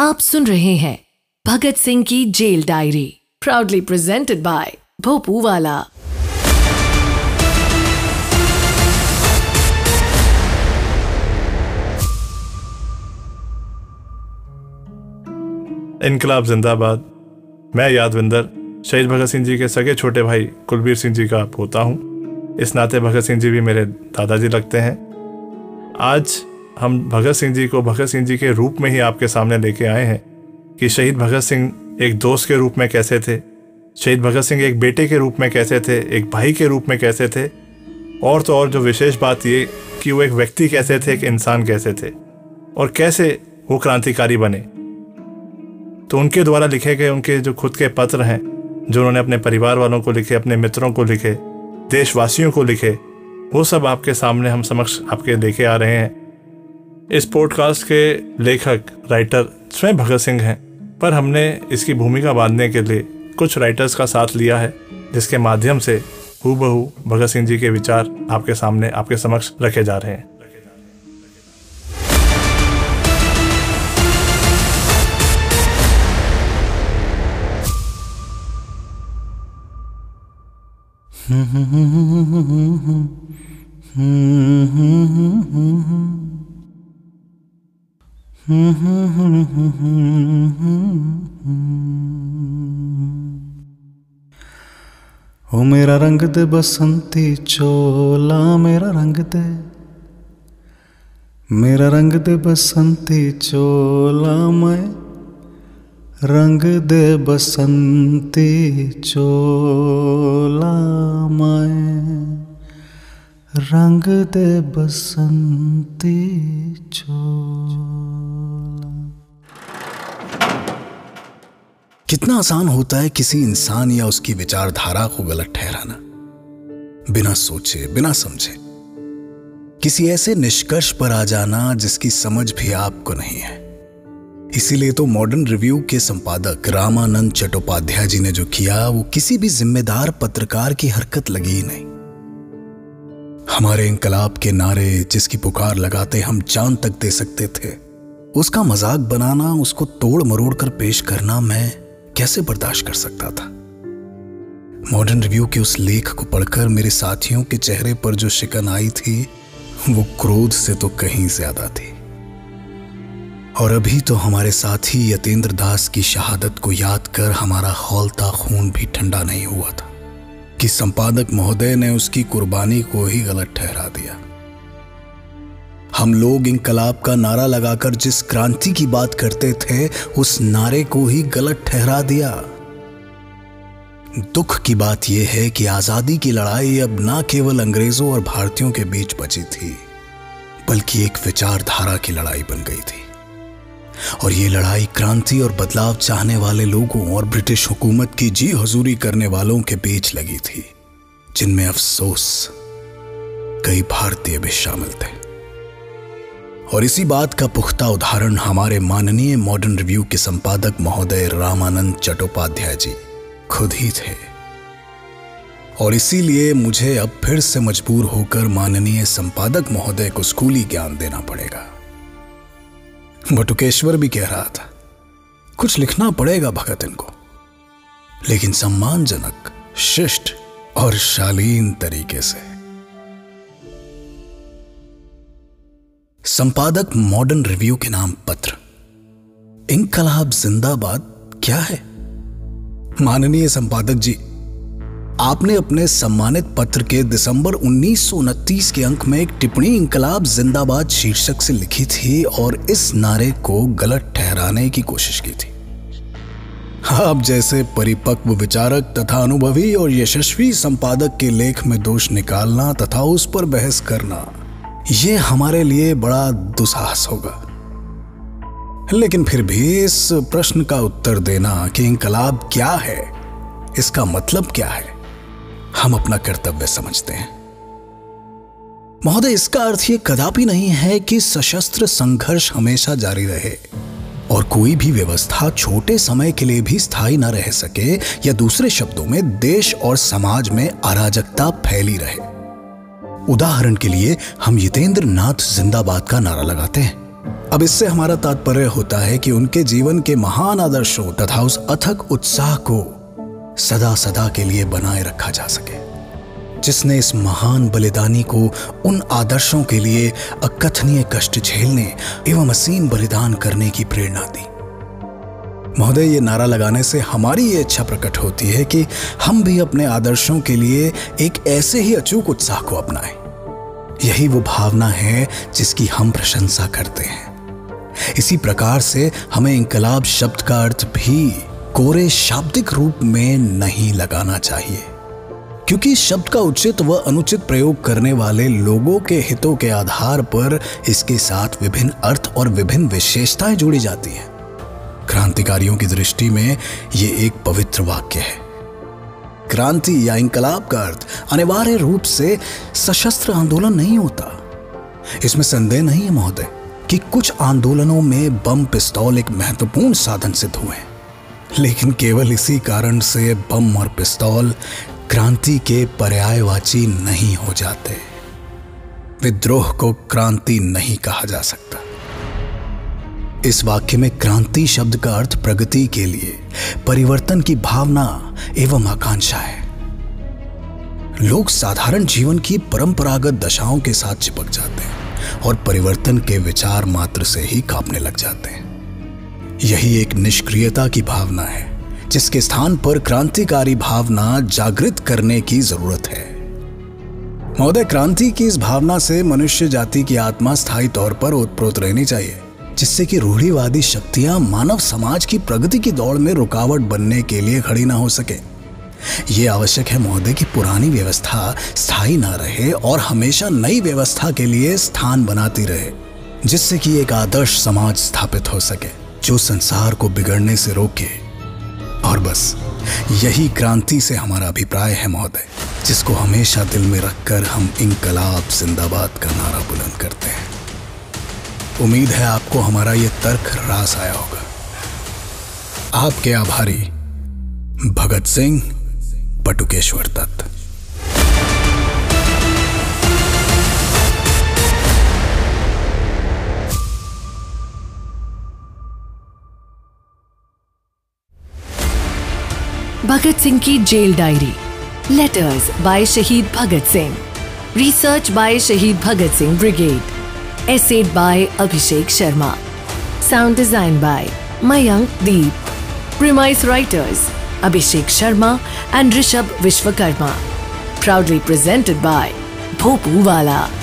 आप सुन रहे हैं भगत सिंह की jail diary proudly presented by भोपू वाला इनकलाब जिंदाबाद। मैं यादविंदर, शहीद भगत सिंह जी के सगे छोटे भाई कुलबीर सिंह जी का पोता हूँ। इस नाते भगत सिंह जी भी मेरे दादाजी लगते हैं। आज हम भगत सिंह जी को भगत सिंह जी के रूप में ही आपके सामने लेके आए हैं कि शहीद भगत सिंह एक दोस्त के रूप में कैसे थे? शहीद भगत सिंह एक बेटे के रूप में कैसे थे? एक भाई के रूप में कैसे थे? और तो और जो विशेष बात ये कि वो एक व्यक्ति कैसे थे, एक इंसान कैसे थे? और कैसे वो क्रांतिकारी बने? तो उनके द्वारा लिखे गए उनके जो खुद के पत्र हैं, जो उन्होंने अपने परिवार वालों को लिखे, अपने मित्रों को लिखे, देशवासियों को लिखे, वो सब आपके सामने हम समक्ष आपके लेके आ रहे हैं। इस पॉडकास्ट के लेखक राइटर स्वयं भगत सिंह हैं पर हमने इसकी भूमिका बांधने के लिए कुछ राइटर्स का साथ लिया है जिसके माध्यम से हूबहू भगत सिंह जी के विचार आपके सामने आपके समक्ष रखे जा रहे हैं ओ मेरा रंग दे बसंती चोला, मेरा रंग दे। मेरा रंग दे बसंती चोला, मैं रंग दे बसंती चोला, मैं रंग दे बसंती चोला। कितना आसान होता है किसी इंसान या उसकी विचारधारा को गलत ठहराना? बिना सोचे, बिना समझे। किसी ऐसे निष्कर्ष पर आ जाना जिसकी समझ भी आपको नहीं है। इसीलिए तो मॉडर्न रिव्यू के संपादक रामानंद चट्टोपाध्याय जी ने जो किया, वो किसी भी जिम्मेदार पत्रकार की हरकत लगी ही नहीं। हमारे इंकलाब के नारे जिसकी पुकार लगाते हम जान तक दे सकते थे, उसका मज़ाक बनाना, उसको तोड़ मरोड़ कर पेश करना मैं कैसे बर्दाश्त कर सकता था? मॉडर्न रिव्यू के उस लेख को पढ़कर मेरे साथियों के चेहरे पर जो शिकन आई थी, वो क्रोध से तो कहीं ज़्यादा थी। और अभी तो हमारे साथी यतेंद्र दास की शहादत को याद कर हमारा हौलता खून भी ठंडा नहीं हुआ था, कि संपादक महोदय ने उसकी कुर्बानी को ही गलत ठहरा दिया। हम लोग इनकलाब का नारा लगाकर जिस क्रांति की बात करते थे, उस नारे को ही गलत ठहरा दिया। दुख की बात यह है कि आज़ादी की लड़ाई अब ना केवल अंग्रेज़ों और भारतीयों के बीच बची थी, बल्कि एक विचारधारा की लड़ाई बन गई थी। और ये लड़ाई क्रांति और बदलाव चाहने वाले लोगों और ब्रिटिश हुकूमत की जी हजूरी करने वालों के बीच लगी थी, जिनमें अफसोस कई भारतीय भी शामिल थे। और इसी बात का पुख्ता उदाहरण हमारे माननीय मॉडर्न रिव्यू के संपादक महोदय रामानंद चट्टोपाध्याय जी खुद ही थे। और इसीलिए मुझे अब फिर से मजबूर होकर माननीय संपादक महोदय को स्कूली ज्ञान देना पड़ेगा। बटुकेश्वर भी कह रहा था, कुछ लिखना पड़ेगा भगत इनको। लेकिन सम्मानजनक, शिष्ट और शालीन तरीके से। संपादक मॉडर्न रिव्यू के नाम पत्र। इंकलाब जिंदाबाद, क्या है? माननीय संपादक जी, आपने अपने सम्मानित पत्र के दिसंबर उन्नीस सौ उनतीस के अंक में एक टिप्पणी इंकलाब जिंदाबाद शीर्षक से लिखी थी और इस नारे को गलत ठहराने की कोशिश की थी। आप जैसे परिपक्व विचारक तथा अनुभवी और यशस्वी संपादक के लेख में दोष निकालना तथा उस पर बहस करना यह हमारे लिए बड़ा दुसाहस होगा। लेकिन फिर भी इस प्रश्न का उत्तर देना कि इंकलाब क्या है, इसका मतलब क्या है, हम अपना कर्तव्य समझते हैं। महोदय, इसका अर्थ यह कदापि नहीं है कि सशस्त्र संघर्ष हमेशा जारी रहे और कोई भी व्यवस्था छोटे समय के लिए भी स्थायी न रह सके या दूसरे शब्दों में देश और समाज में अराजकता फैली रहे। उदाहरण के लिए हम यतेंद्र नाथ जिंदाबाद का नारा लगाते हैं। अब इससे हमारा तात्पर्य होता है कि उनके जीवन के महान आदर्शों तथा उस अथक उत्साह को सदा सदा के लिए बनाए रखा जा सके। जिसने इस महान बलिदानी को उन आदर्शों के लिए अकथनीय कष्ट झेलने एवं असीम बलिदान करने की प्रेरणा दी। महोदय, ये नारा लगाने से हमारी ये इच्छा प्रकट होती है कि हम भी अपने आदर्शों के लिए एक ऐसे ही अचूक उत्साह को अपनाएँ। यही वो भावना है जिसकी हम प्रशंसा करते हैं। इसी प्रकार से हमें इंकलाब शब्द का अर्थ भी कोरे शाब्दिक रूप में नहीं लगाना चाहिए। क्योंकि शब्द का उचित व अनुचित प्रयोग करने वाले लोगों के हितों के आधार पर इसके साथ विभिन्न अर्थ और विभिन्न विशेषताएँ जोड़ी जाती हैं। क्रांतिकारियों की दृष्टि में यह एक पवित्र वाक्य है। क्रांति या इंकलाब का अर्थ अनिवार्य रूप से सशस्त्र आंदोलन नहीं होता। इसमें संदेह नहीं है महोदय, कि कुछ आंदोलनों में बम पिस्तौल एक महत्वपूर्ण साधन सिद्ध हुए लेकिन केवल इसी कारण से बम और पिस्तौल क्रांति के पर्यायवाची नहीं हो जाते। विद्रोह को क्रांति नहीं कहा जा सकता। इस वाक्य में क्रांति शब्द का अर्थ प्रगति के लिए, परिवर्तन की भावना एवं आकांक्षा है। लोग साधारण जीवन की परंपरागत दशाओं के साथ चिपक जाते हैं और परिवर्तन के विचार मात्र से ही कांपने लग जाते हैं। यही एक निष्क्रियता की भावना है, जिसके स्थान पर क्रांतिकारी भावना जागृत करने की ज़रूरत है। महोदय, क्रांति की इस भावना से मनुष्य जाति की आत्मा स्थायी तौर पर उत्प्रोत रहनी चाहिए। जिससे कि रूढ़ीवादी शक्तियाँ मानव समाज की प्रगति की दौड़ में रुकावट बनने के लिए खड़ी ना हो सके। ये आवश्यक है महोदय की पुरानी व्यवस्था स्थायी ना रहे और हमेशा नई व्यवस्था के लिए स्थान बनाती रहे, जिससे कि एक आदर्श समाज स्थापित हो सके, जो संसार को बिगड़ने से रोके। और बस, यही क्रांति से हमारा अभिप्राय है महोदय, जिसको हमेशा दिल में रखकर हम इनकलाब जिंदाबाद का नारा बुलंद करते हैं। उम्मीद है आपको हमारा ये तर्क रास आया होगा। आपके आभारी, भगत सिंह पटुकेश्वर दत्त। भगत सिंह की जेल डायरी। लेटर्स बाय शहीद भगत सिंह। रिसर्च बाय शहीद Bhagat Singh brigade Essayed by Abhishek Sharma. Sound design by Mayank Deep. Premise writers Abhishek Sharma and Rishabh Vishwakarma. Proudly presented by Bhopuwala.